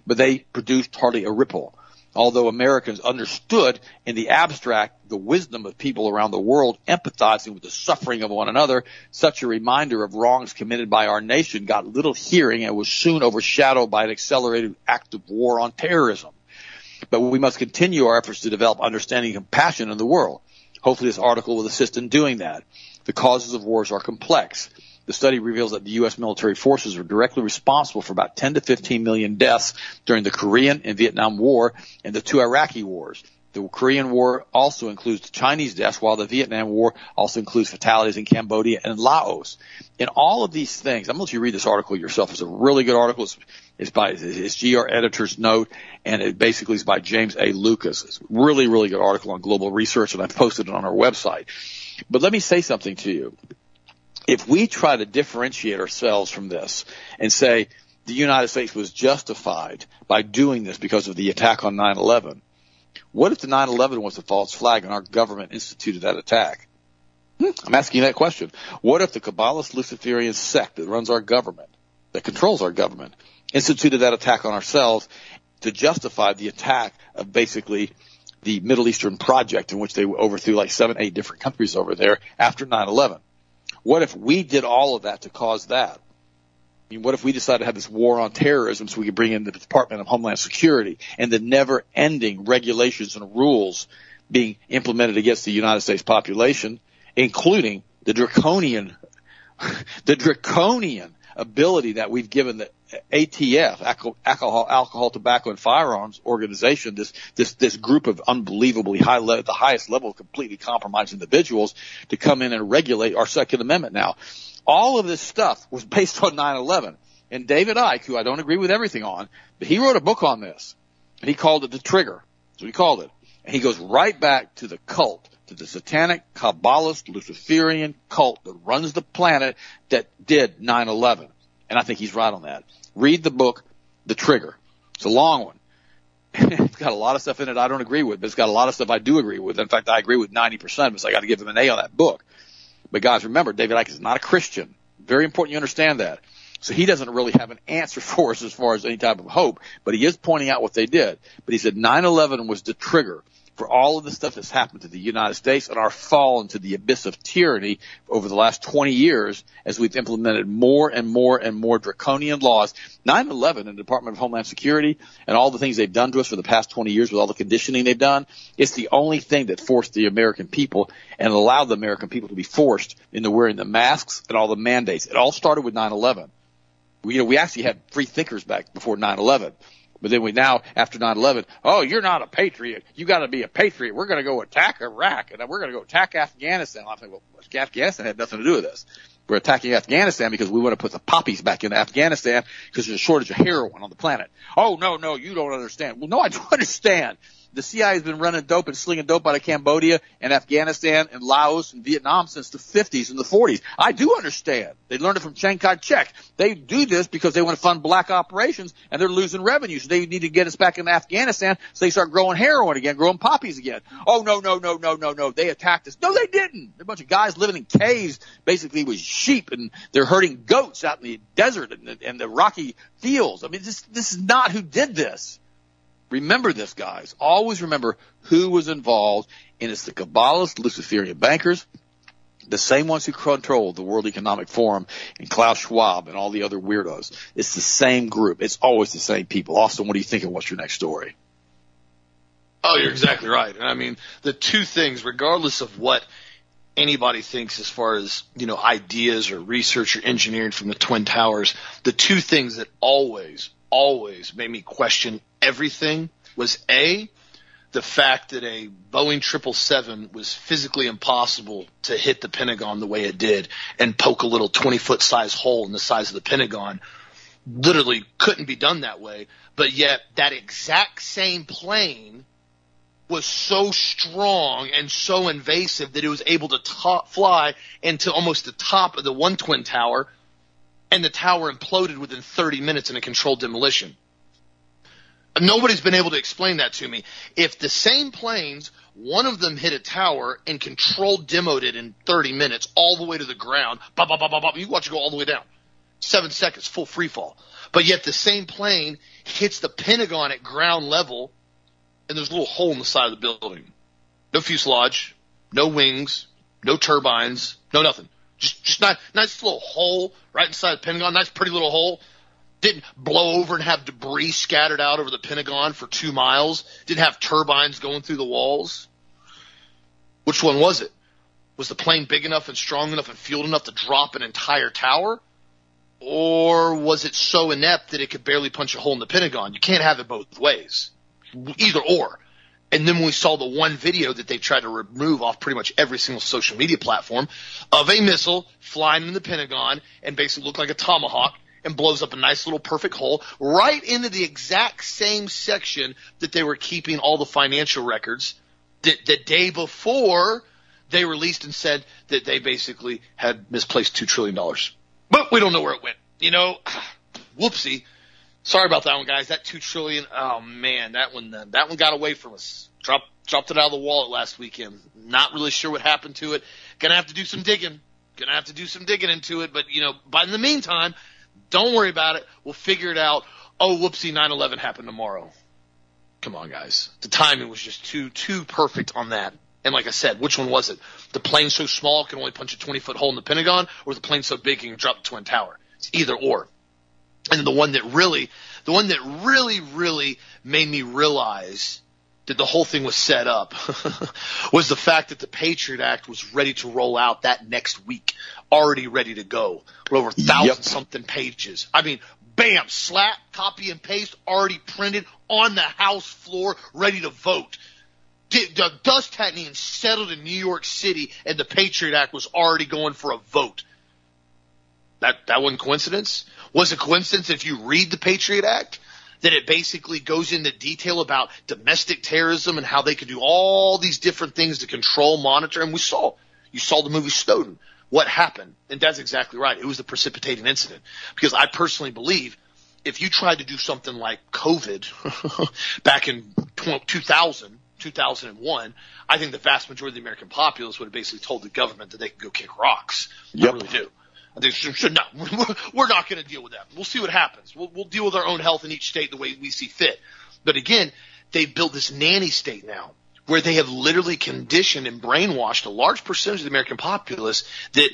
Speaker 2: but they produced hardly a ripple although Americans understood in the abstract the wisdom of people around the world empathizing with the suffering of one another, such a reminder of wrongs committed by our nation got little hearing and was soon overshadowed by an accelerated act of war on terrorism. But we must continue our efforts to develop understanding and compassion in the world. Hopefully this article will assist in doing that. The causes of wars are complex. The study reveals that the U.S. military forces are directly responsible for about 10 to 15 million deaths during the Korean and Vietnam War and the two Iraqi wars. The Korean War also includes Chinese deaths, while the Vietnam War also includes fatalities in Cambodia and Laos. In all of these things, I'm going to let you read this article yourself. It's a really good article. It's, it's by it's GR editor's note, and it basically is by James A. Lucas. It's a really, really good article on global research, and I've posted it on our website. But let me say something to you if we try to differentiate ourselves from this and say the United States was justified by doing this because of the attack on 9/11, what if the 9/11 was a false flag and our government instituted that attack? I'm asking that question. What if the Kabbalist Luciferian sect that runs our government, that controls our government, instituted that attack on ourselves to justify the attack of basically the Middle Eastern project in which they overthrew like seven, eight different countries over there after 9/11? What if we did all of that to cause that? I mean, what if we decided to have this war on terrorism so we could bring in the Department of Homeland Security and the never ending regulations and rules being implemented against the United States population, including the draconian, *laughs* the draconian ability that we've given the ATF, alcohol, alcohol, tobacco, and firearms organization, this this this group of unbelievably high level, the highest level of completely compromised individuals, to come in and regulate our Second Amendment. Now, all of this stuff was based on 9/11, and David Icke, who I don't agree with everything on, but he wrote a book on this, and he called it the Trigger. So he called it, and he goes right back to the cult to the satanic, Kabbalist, Luciferian cult that runs the planet that did 9-11. And I think he's right on that. Read the book, The Trigger. It's a long one. *laughs* it's got a lot of stuff in it I don't agree with, but it's got a lot of stuff I do agree with. In fact, I agree with 90% of it, so I got to give him an A on that book. But guys, remember, David Icke is not a Christian. Very important you understand that. So he doesn't really have an answer *laughs* for us as far as any type of hope, but he is pointing out what they did. But he said 9-11 was the trigger for all of the stuff that's happened to the United States and our fall into the abyss of tyranny over the last 20 years as we've implemented more and more and more draconian laws. 9-11 and the Department of Homeland Security and all the things they've done to us for the past 20 years with all the conditioning they've done, it's the only thing that forced the American people and allowed the American people to be forced into wearing the masks and all the mandates. It all started with 9-11. We, you know, we actually had free thinkers back before 9-11. But then we now, after 9-11, oh, you're not a patriot. You got to be a patriot. We're going to go attack Iraq and we're going to go attack Afghanistan. I think, well, Afghanistan had nothing to do with this. We're attacking Afghanistan because we want to put the poppies back in Afghanistan because there's a shortage of heroin on the planet. Oh, no, no, you don't understand. Well, no, I do *laughs* understand the CIA has been running dope and slinging dope out of Cambodia and Afghanistan and Laos and Vietnam since the 50s and the 40s. I do understand. They learned it from Chiang Kai-shek. They do this because they want to fund black operations and they're losing revenue. So they need to get us back in Afghanistan so they start growing heroin again, growing poppies again. Oh, no, no, no, no, no, no. They attacked us. No, they didn't. They're a bunch of guys living in caves basically with sheep and they're herding goats out in the desert and the, and the rocky fields. I mean, this, this is not who did this. Remember this, guys. Always remember who was involved, and it's the Kabbalists, Luciferian bankers, the same ones who control the World Economic Forum and Klaus Schwab and all the other weirdos. It's the same group. It's always the same people. Austin, what do you think? And what's your next story?
Speaker 1: Oh, you're exactly right. And I mean, the two things, regardless of what anybody thinks as far as, you know, ideas or research or engineering from the Twin Towers, the two things that always, always made me question everything was A, the fact that a Boeing 777 was physically impossible to hit the Pentagon the way it did and poke a little 20 foot size hole in the size of the Pentagon. Literally couldn't be done that way. But yet that exact same plane was so strong and so invasive that it was able to top, fly into almost the top of the one twin tower and the tower imploded within 30 minutes in a controlled demolition. Nobody's been able to explain that to me. If the same planes, one of them hit a tower and controlled demoed it in 30 minutes all the way to the ground, bop, bop, bop, bop, bop, you watch it go all the way down. Seven seconds, full free fall. But yet the same plane hits the Pentagon at ground level and there's a little hole in the side of the building. No fuselage, no wings, no turbines, no nothing. Just, just not, nice little hole right inside the Pentagon. Nice pretty little hole didn't blow over and have debris scattered out over the Pentagon for two miles, didn't have turbines going through the walls. Which one was it? Was the plane big enough and strong enough and fueled enough to drop an entire tower? Or was it so inept that it could barely punch a hole in the Pentagon? You can't have it both ways. Either or. And then we saw the one video that they tried to remove off pretty much every single social media platform of a missile flying in the Pentagon and basically looked like a tomahawk and blows up a nice little perfect hole right into the exact same section that they were keeping all the financial records the, the day before they released and said that they basically had misplaced $2 trillion. But we don't know where it went. You know, *sighs* whoopsie. Sorry about that one, guys. That 2 trillion, oh man, that one, uh, that one got away from us. Dropped, dropped it out of the wallet last weekend. Not really sure what happened to it. Gonna have to do some digging. Gonna have to do some digging into it. But, you know, but in the meantime, don't worry about it. We'll figure it out. Oh, whoopsie, 9-11 happened tomorrow. Come on, guys. The timing was just too, too perfect on that. And like I said, which one was it? The plane so small can only punch a 20 foot hole in the Pentagon or the plane so big it can drop the Twin Tower? It's either or. And the one that really, the one that really, really made me realize that the whole thing was set up *laughs* was the fact that the Patriot Act was ready to roll out that next week, already ready to go, with over thousand yep. something pages. I mean, bam, slap, copy and paste, already printed on the House floor, ready to vote. The dust hadn't even settled in New York City, and the Patriot Act was already going for a vote. That that wasn't coincidence. Was it coincidence if you read the Patriot Act? That it basically goes into detail about domestic terrorism and how they could do all these different things to control, monitor. And we saw, you saw the movie Snowden. What happened? And that's exactly right. It was the precipitating incident because I personally believe if you tried to do something like COVID *laughs* back in 2000, 2001, I think the vast majority of the American populace would have basically told the government that they could go kick rocks. Yep. I really do. They should, should not. We're not going to deal with that. We'll see what happens. We'll, we'll deal with our own health in each state the way we see fit. But again, they've built this nanny state now where they have literally conditioned and brainwashed a large percentage of the American populace that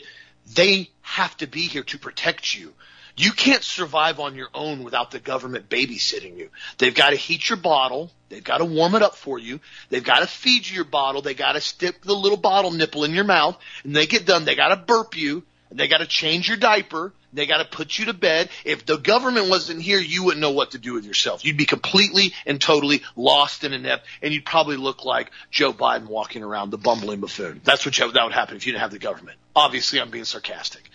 Speaker 1: they have to be here to protect you. You can't survive on your own without the government babysitting you. They've got to heat your bottle. They've got to warm it up for you. They've got to feed you your bottle. They got to stick the little bottle nipple in your mouth. And they get done. They got to burp you. They got to change your diaper. They got to put you to bed. If the government wasn't here, you wouldn't know what to do with yourself. You'd be completely and totally lost and inept, and you'd probably look like Joe Biden walking around the bumbling buffoon. That's what that would happen if you didn't have the government. Obviously, I'm being sarcastic.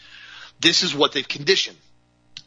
Speaker 1: This is what they've conditioned.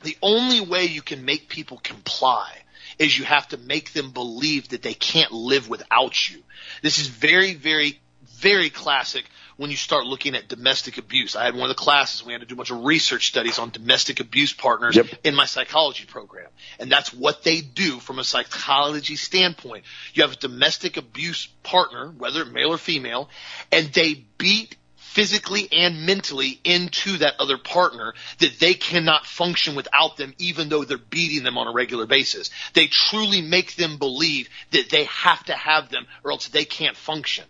Speaker 1: The only way you can make people comply is you have to make them believe that they can't live without you. This is very, very, very classic when you start looking at domestic abuse. I had one of the classes, we had to do a bunch of research studies on domestic abuse partners
Speaker 2: Yep.
Speaker 1: in my psychology program. And that's what they do from a psychology standpoint. You have a domestic abuse partner, whether male or female, and they beat physically and mentally into that other partner that they cannot function without them even though they're beating them on a regular basis. They truly make them believe that they have to have them or else they can't function.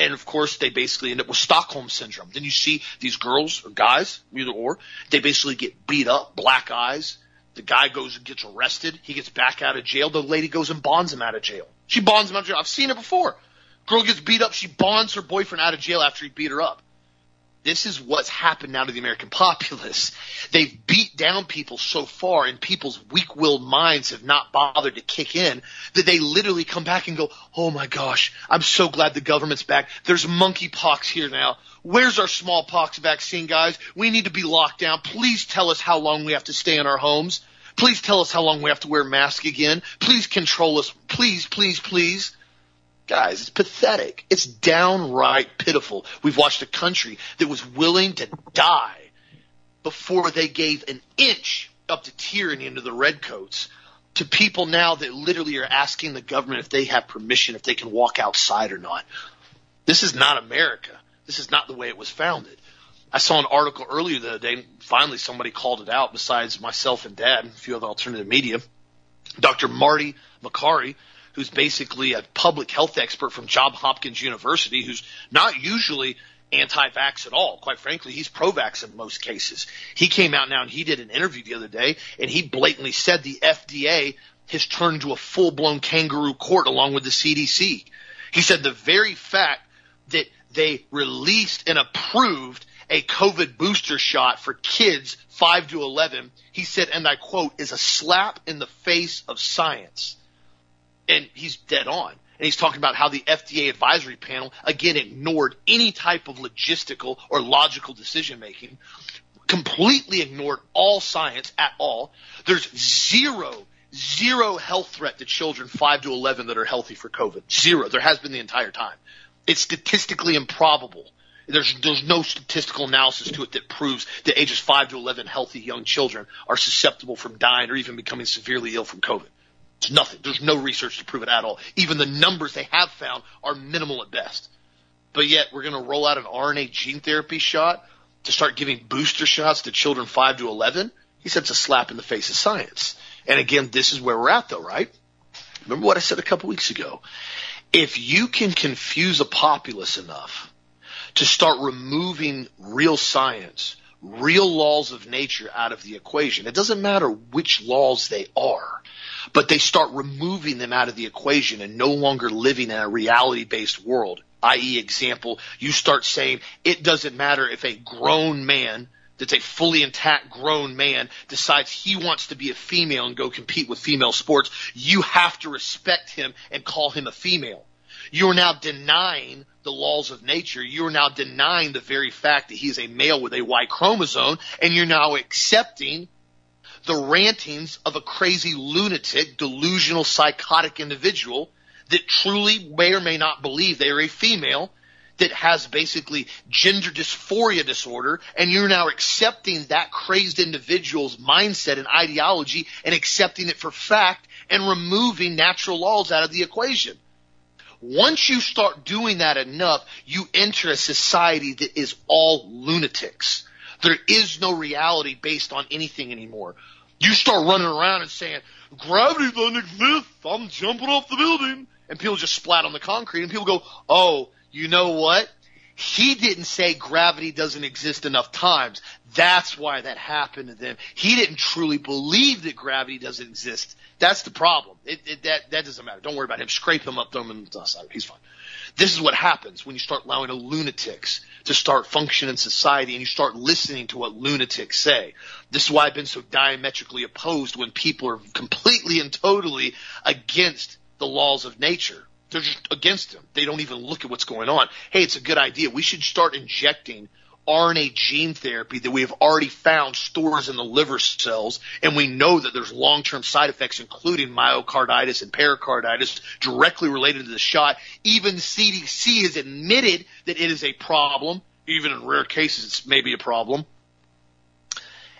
Speaker 1: And of course, they basically end up with Stockholm syndrome. Then you see these girls or guys, either or, they basically get beat up, black eyes. The guy goes and gets arrested. He gets back out of jail. The lady goes and bonds him out of jail. She bonds him out of jail. I've seen it before. Girl gets beat up. She bonds her boyfriend out of jail after he beat her up. This is what's happened now to the American *laughs* populace. They've beat down people so far and people's weak-willed minds have not bothered to kick in that they literally come back and go, Oh my gosh, I'm so glad the government's back. There's monkeypox here now. Where's our smallpox vaccine, guys? We need to be locked down. Please tell us how long we have to stay in our homes. Please tell us how long we have to wear masks again. Please control us. Please, please, please. Guys, it's pathetic. It's downright pitiful. We've watched a country that was willing to die before they gave an inch up to tyranny into the redcoats to people now that literally are asking the government if they have permission, if they can walk outside or not. This is not America. This is not the way it was founded. I saw an article earlier the other day, finally somebody called it out besides myself and dad and a few other alternative media. Dr. Marty Makary, who's basically a public health expert from Johns Hopkins University, who's not usually anti-vax at all. Quite frankly, he's pro-vax in most cases. He came out now and he did an interview the other day and he blatantly said the FDA has turned into a full-blown kangaroo court along with the CDC. He said the very fact that they released and approved a COVID booster shot for kids 5 to 11, he said, and I quote, is a slap in the face of science. And he's dead on. And he's talking about how the FDA advisory panel, again, ignored any type of logistical or logical decision making, completely ignored all science at all. There's zero, zero health threat to children 5 to 11 that are healthy for COVID. Zero. There has been the entire time. It's statistically improbable. There's, there's no statistical analysis to it that proves that ages 5 to 11 healthy young children are susceptible from dying or even becoming severely ill from COVID. It's nothing. There's no research to prove it at all. Even the numbers they have found are minimal at best. But yet we're going to roll out an RNA gene therapy shot to start giving booster shots to children 5 to 11. He said it's a slap in the face of science. And again, this is where we're at though, right? Remember what I said a couple weeks ago. If you can confuse a populace enough to start removing real science, real laws of nature out of the equation, it doesn't matter which laws they are, but they start removing them out of the equation and no longer living in a reality based world. I.e. example, you start saying it doesn't matter if a grown man that's a fully intact grown man decides he wants to be a female and go compete with female sports, you have to respect him and call him a female. You are now denying the laws of nature. You are now denying the very fact that he is a male with a Y chromosome and you're now accepting the rantings of a crazy lunatic, delusional, psychotic individual that truly may or may not believe they are a female that has basically gender dysphoria disorder and you're now accepting that crazed individual's mindset and ideology and accepting it for fact and removing natural laws out of the equation. Once you start doing that enough, you enter a society that is all lunatics. There is no reality based on anything anymore. You start running around and saying, gravity doesn't exist. I'm jumping off the building. And people just splat on the concrete and people go, oh, you know what? He didn't say gravity doesn't exist enough times. That's why that happened to them. He didn't truly believe that gravity doesn't exist. That's the problem. It, it, that, that doesn't matter. Don't worry about him. Scrape him up, throw him in the dust. He's fine. This is what happens when you start allowing lunatics to start functioning in society and you start listening to what lunatics say. This is why I've been so diametrically opposed when people are completely and totally against the laws of nature. They're just against them. They don't even look at what's going on. Hey, it's a good idea. We should start injecting RNA gene therapy that we have already found stores in the liver cells, and we know that there's long-term side effects, including myocarditis and pericarditis, directly related to the shot. Even CDC has admitted that it is a problem. Even in rare cases, it's maybe a problem.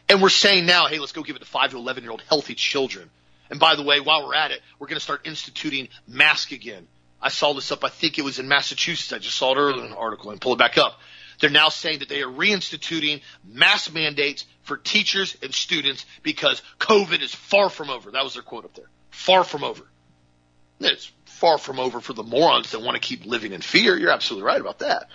Speaker 1: And we're saying now, hey, let's go give it to five to 11 year old healthy children. And by the way, while we're at it, we're going to start instituting mask again. I saw this up, I think it was in Massachusetts. I just saw it earlier in an article and pull it back up. They're now saying that they are reinstituting mask mandates for teachers and students because COVID is far from over. That was their quote up there. Far from over. It's far from over for the morons that want to keep living in fear. You're absolutely right about that.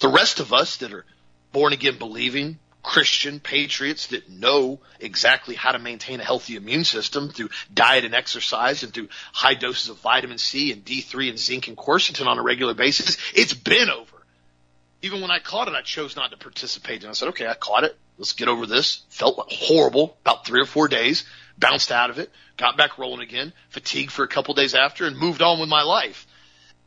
Speaker 1: The rest of us that are born again believing, Christian patriots that know exactly how to maintain a healthy immune system through diet and exercise and through high doses of vitamin C and D3 and zinc and quercetin on a regular basis. It's been over. Even when I caught it, I chose not to participate. And I said, okay, I caught it. Let's get over this. Felt horrible about three or four days, bounced out of it, got back rolling again, fatigued for a couple days after and moved on with my life.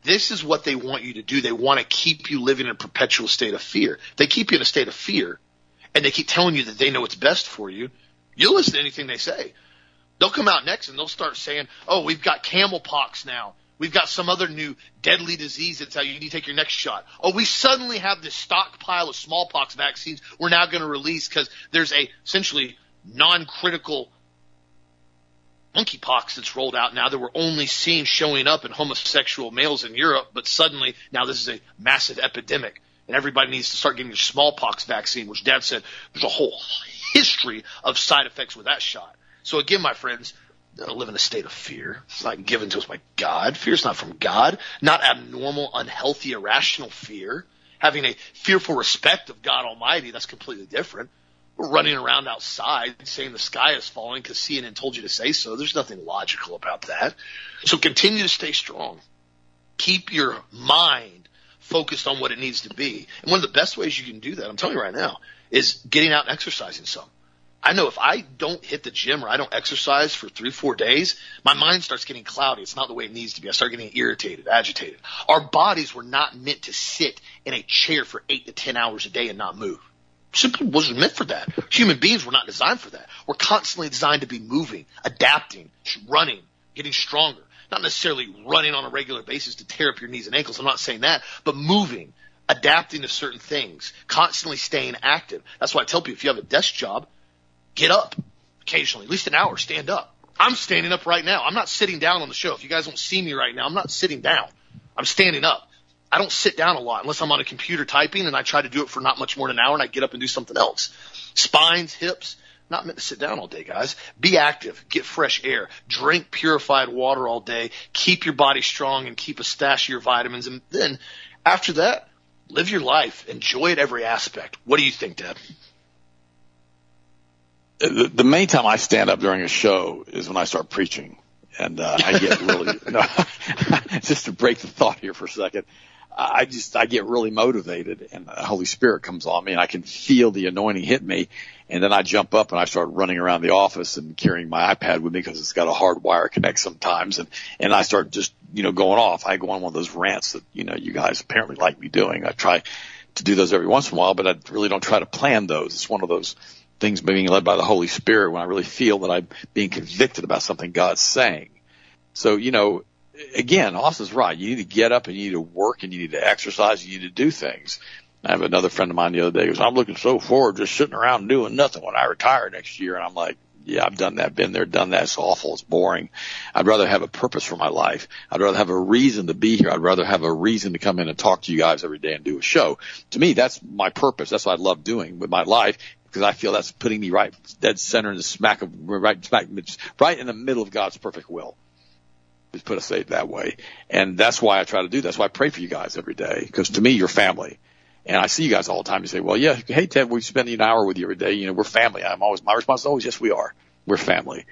Speaker 1: This is what they want you to do. They want to keep you living in a perpetual state of fear. They keep you in a state of fear and they keep telling you that they know what's best for you, you'll listen to anything they say. They'll come out next and they'll start saying, oh, we've got camel pox now. We've got some other new deadly disease that's how you need to take your next shot. Oh, we suddenly have this stockpile of smallpox vaccines we're now going to release because there's a essentially non-critical monkeypox that's rolled out now that we're only seeing showing up in homosexual males in Europe, but suddenly now this is a massive epidemic and everybody needs to start getting the smallpox vaccine, which Dad said there's a whole history of side effects with that shot. So again, my friends, live in a state of fear. It's not given to us by God. Fear is not from God. Not abnormal, unhealthy, irrational fear. Having a fearful respect of God Almighty, that's completely different. We're running around outside saying the sky is falling because CNN told you to say so. There's nothing logical about that. So continue to stay strong. Keep your mind focused on what it needs to be. And one of the best ways you can do that, I'm telling you right now, is getting out and exercising some. I know if I don't hit the gym or I don't exercise for three, four days, my mind starts getting cloudy. It's not the way it needs to be. I start getting irritated, agitated. Our bodies were not meant to sit in a chair for eight to ten hours a day and not move. Simply wasn't meant for that. Human beings were not designed for that. We're constantly designed to be moving, adapting, running, getting stronger not necessarily running on a regular basis to tear up your knees and ankles. I'm not saying that, but moving, adapting to certain things, constantly staying active. That's why I tell people if you have a desk job, get up occasionally, at least an hour, stand up. I'm standing up right now. I'm not sitting down on the show. If you guys don't see me right now, I'm not sitting down. I'm standing up. I don't sit down a lot unless I'm on a computer typing and I try to do it for not much more than an hour and I get up and do something else. Spines, hips, not meant to sit down all day, guys. Be active, get fresh air, drink purified water all day, keep your body strong and keep a stash of your vitamins. And then after that, live your life, enjoy it every aspect. What do you think, Dad?
Speaker 2: The, main time I stand up during a show is when I start preaching. And uh, I get really, *laughs* no, *laughs* just to break the thought here for a second, I just, I get really motivated and the Holy Spirit comes on me and I can feel the anointing hit me. And then I jump up and I start running around the office and carrying my iPad with me because it's got a hard wire connect sometimes. And, and I start just, you know, going off. I go on one of those rants that, you know, you guys apparently like me doing. I try to do those every once in a while, but I really don't try to plan those. It's one of those things being led by the Holy Spirit when I really feel that I'm being convicted about something God's saying. So, you know, again, Austin's right. You need to get up and you need to work and you need to exercise and you need to do things. I have another friend of mine the other day goes, I'm looking so forward just sitting around doing nothing when I retire next year. And I'm like, yeah, I've done that, been there, done that. It's awful. It's boring. I'd rather have a purpose for my life. I'd rather have a reason to be here. I'd rather have a reason to come in and talk to you guys every day and do a show. To me, that's my purpose. That's what I love doing with my life because I feel that's putting me right dead center in the smack of right smack right in the middle of God's perfect will just put it that way. And that's why I try to do that. That's why I pray for you guys every day because to me, you're family. And I see you guys all the time. You say, well, yeah, hey, Ted, we spend an hour with you every day. You know, we're family. I'm always, my response is always, yes, we are. We're family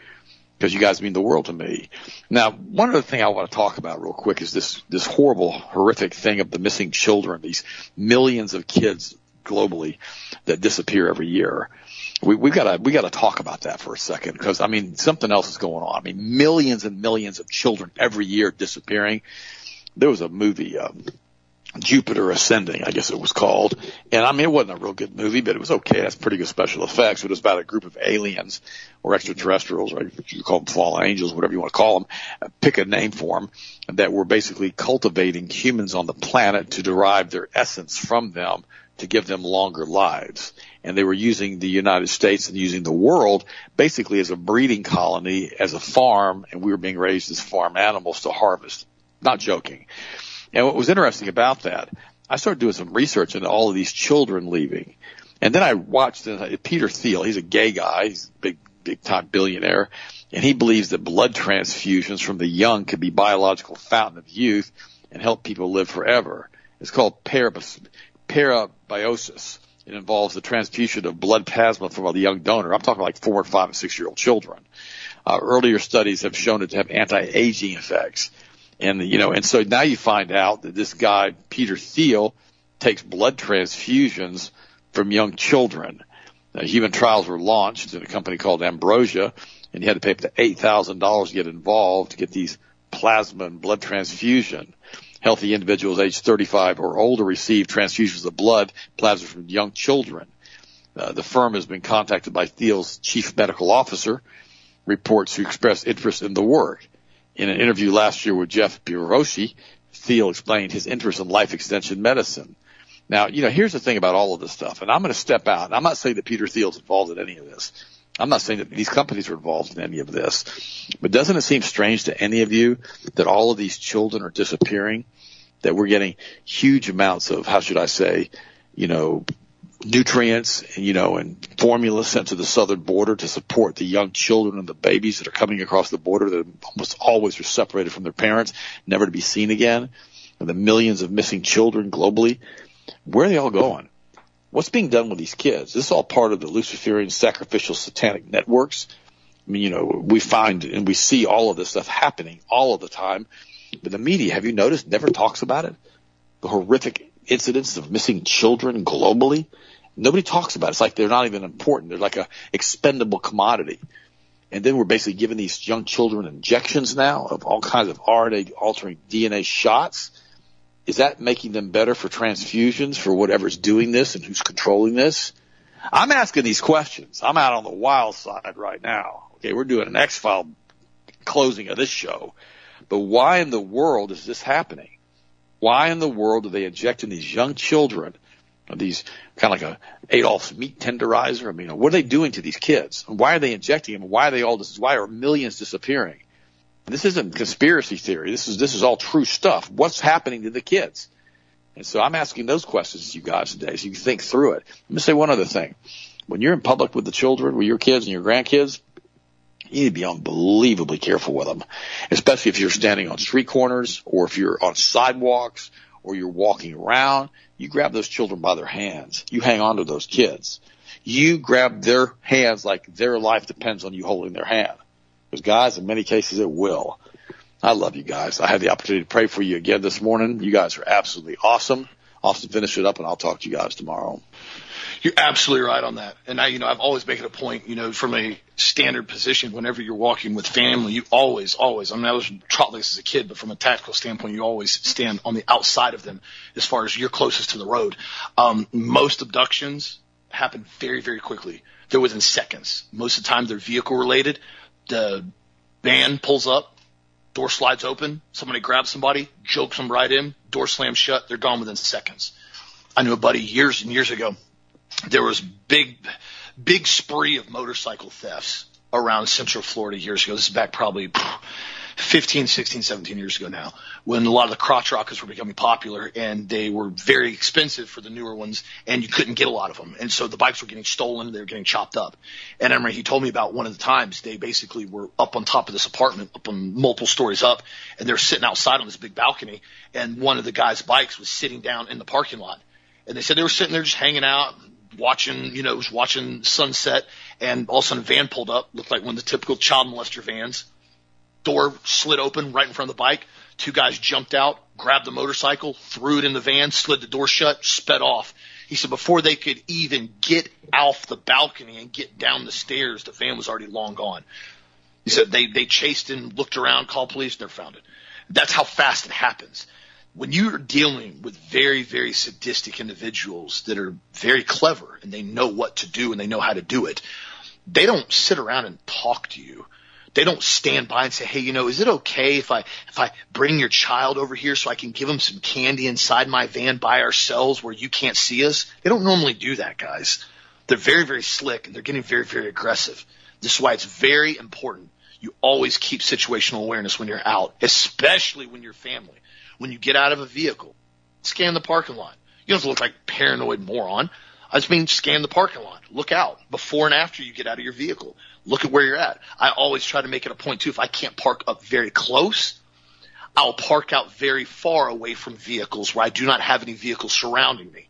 Speaker 2: because you guys mean the world to me. Now, one other thing I want to talk about real quick is this, this horrible, horrific thing of the missing children, these millions of kids globally that disappear every year we we gotta we gotta talk about that for a second because I mean something else is going on. I mean millions and millions of children every year disappearing. There was a movie um, Jupiter Ascending, I guess it was called. And I mean, it wasn't a real good movie, but it was okay. That's pretty good special effects. It was about a group of aliens or extraterrestrials, or you call them fallen angels, whatever you want to call them. Pick a name for them that were basically cultivating humans on the planet to derive their essence from them to give them longer lives. And they were using the United States and using the world basically as a breeding colony, as a farm, and we were being raised as farm animals to harvest. Not joking. And what was interesting about that, I started doing some research into all of these children leaving. And then I watched uh, Peter Thiel. He's a gay guy. He's a big, big time billionaire. And he believes that blood transfusions from the young could be biological fountain of youth and help people live forever. It's called parabiosis. It involves the transfusion of blood plasma from a young donor. I'm talking like four, five, and six year old children. Uh, earlier studies have shown it to have anti-aging effects. And, you know, and so now you find out that this guy, Peter Thiel, takes blood transfusions from young children. Uh, human trials were launched in a company called Ambrosia, and you had to pay up to $8,000 to get involved to get these plasma and blood transfusion. Healthy individuals aged 35 or older receive transfusions of blood plasma from young children. Uh, the firm has been contacted by Thiel's chief medical officer, reports who expressed interest in the work. In an interview last year with Jeff Beroshi, Thiel explained his interest in life extension medicine. Now, you know, here's the thing about all of this stuff, and I'm going to step out. I'm not saying that Peter Thiel's involved in any of this. I'm not saying that these companies are involved in any of this, but doesn't it seem strange to any of you that all of these children are disappearing? That we're getting huge amounts of, how should I say, you know, nutrients, you know, and formula sent to the southern border to support the young children and the babies that are coming across the border that almost always are separated from their parents, never to be seen again, and the millions of missing children globally. Where are they all going? What's being done with these kids? This is all part of the Luciferian sacrificial satanic networks. I mean, you know, we find and we see all of this stuff happening all of the time, but the media, have you noticed, never talks about it? The horrific incidents of missing children globally. Nobody talks about it. It's like they're not even important. They're like a expendable commodity. And then we're basically giving these young children injections now of all kinds of RNA altering DNA shots. Is that making them better for transfusions for whatever's doing this and who's controlling this? I'm asking these questions. I'm out on the wild side right now. Okay, we're doing an X-File closing of this show. But why in the world is this happening? Why in the world are they injecting these young children these kind of like a Adolph's meat tenderizer. I mean, what are they doing to these kids? Why are they injecting them? Why are they all this? Why are millions disappearing? This isn't conspiracy theory. This is this is all true stuff. What's happening to the kids? And so I'm asking those questions to you guys today, so you can think through it. Let me say one other thing. When you're in public with the children, with your kids and your grandkids, you need to be unbelievably careful with them, especially if you're standing on street corners or if you're on sidewalks or you're walking around, you grab those children by their hands. You hang on to those kids. You grab their hands like their life depends on you holding their hand. Guys, in many cases it will. I love you guys. I had the opportunity to pray for you again this morning. You guys are absolutely awesome. Austin, finish it up and I'll talk to you guys tomorrow.
Speaker 1: You're absolutely right on that. And I, you know, I've always made it a point, you know, from a standard position, whenever you're walking with family, you always, always, I mean, I was taught this as a kid, but from a tactical standpoint, you always stand on the outside of them as far as you're closest to the road. Um, most abductions happen very, very quickly. They're within seconds. Most of the time they're vehicle related. The van pulls up, door slides open, somebody grabs somebody, jokes them right in, door slams shut, they're gone within seconds. I knew a buddy years and years ago there was big, big spree of motorcycle thefts around Central Florida years ago. This is back probably 15, 16, 17 years ago now, when a lot of the crotch rockets were becoming popular and they were very expensive for the newer ones and you couldn't get a lot of them. And so the bikes were getting stolen, they were getting chopped up. And I remember he told me about one of the times they basically were up on top of this apartment, up on multiple stories up, and they're sitting outside on this big balcony and one of the guy's bikes was sitting down in the parking lot. And they said they were sitting there just hanging out, watching, you know, was watching sunset and all of a sudden a van pulled up, looked like one of the typical child molester vans. Door slid open right in front of the bike. Two guys jumped out, grabbed the motorcycle, threw it in the van, slid the door shut, sped off. He said before they could even get off the balcony and get down the stairs, the van was already long gone. He said they, they chased and looked around, called police, never found it. That's how fast it happens. when you're dealing with very, very sadistic individuals that are very clever and they know what to do and they know how to do it, they don't sit around and talk to you. They don't stand by and say, "Hey, you know, is it okay if I if I bring your child over here so I can give him some candy inside my van by ourselves where you can't see us?" They don't normally do that, guys. They're very very slick and they're getting very very aggressive. This is why it's very important you always keep situational awareness when you're out, especially when you're family. When you get out of a vehicle, scan the parking lot. You don't have to look like paranoid moron. I just mean scan the parking lot. Look out before and after you get out of your vehicle. Look at where you're at. I always try to make it a point too. If I can't park up very close, I'll park out very far away from vehicles where I do not have any vehicles surrounding me.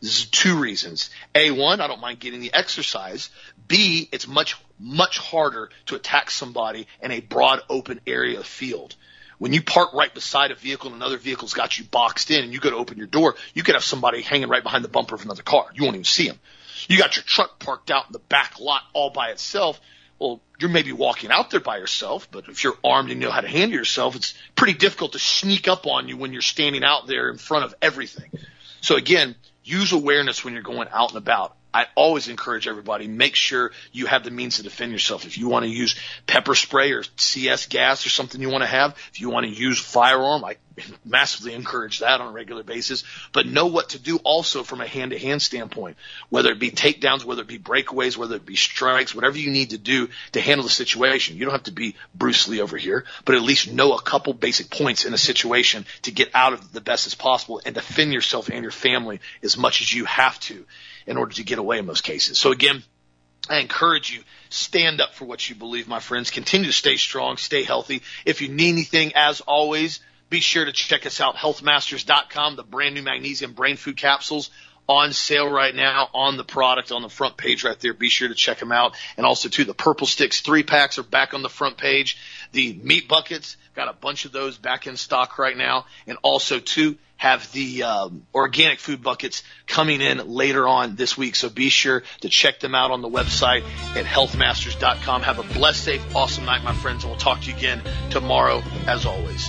Speaker 1: This is two reasons. A, one, I don't mind getting the exercise. B, it's much, much harder to attack somebody in a broad open area of field. When you park right beside a vehicle and another vehicle's got you boxed in and you go to open your door, you could have somebody hanging right behind the bumper of another car. You won't even see them. You got your truck parked out in the back lot all by itself. Well, you're maybe walking out there by yourself, but if you're armed and you know how to handle yourself, it's pretty difficult to sneak up on you when you're standing out there in front of everything. So again, use awareness when you're going out and about. I always encourage everybody, make sure you have the means to defend yourself. If you want to use pepper spray or CS gas or something you want to have, if you want to use firearm, I *laughs* massively encourage that on a regular basis, but know what to do also from a hand to hand standpoint, whether it be takedowns, whether it be breakaways, whether it be strikes, whatever you need to do to handle the situation. You don't have to be Bruce Lee over here, but at least know a couple basic points in a situation to get out of the best as possible and defend yourself and your family as much as you have to in order to get away in most cases. So again, I encourage you, stand up for what you believe, my friends. Continue to stay strong, stay healthy. If you need anything, as always, be sure to check us out, healthmasters.com, the brand new magnesium brain food capsules on sale right now on the product on the front page right there. Be sure to check them out. And also too, the purple sticks three packs are back on the front page. The meat buckets got a bunch of those back in stock right now. And also too, have the um, organic food buckets coming in later on this week. So be sure to check them out on the website at healthmasters.com. Have a blessed, safe, awesome night, my friends. And we'll talk to you again tomorrow as always.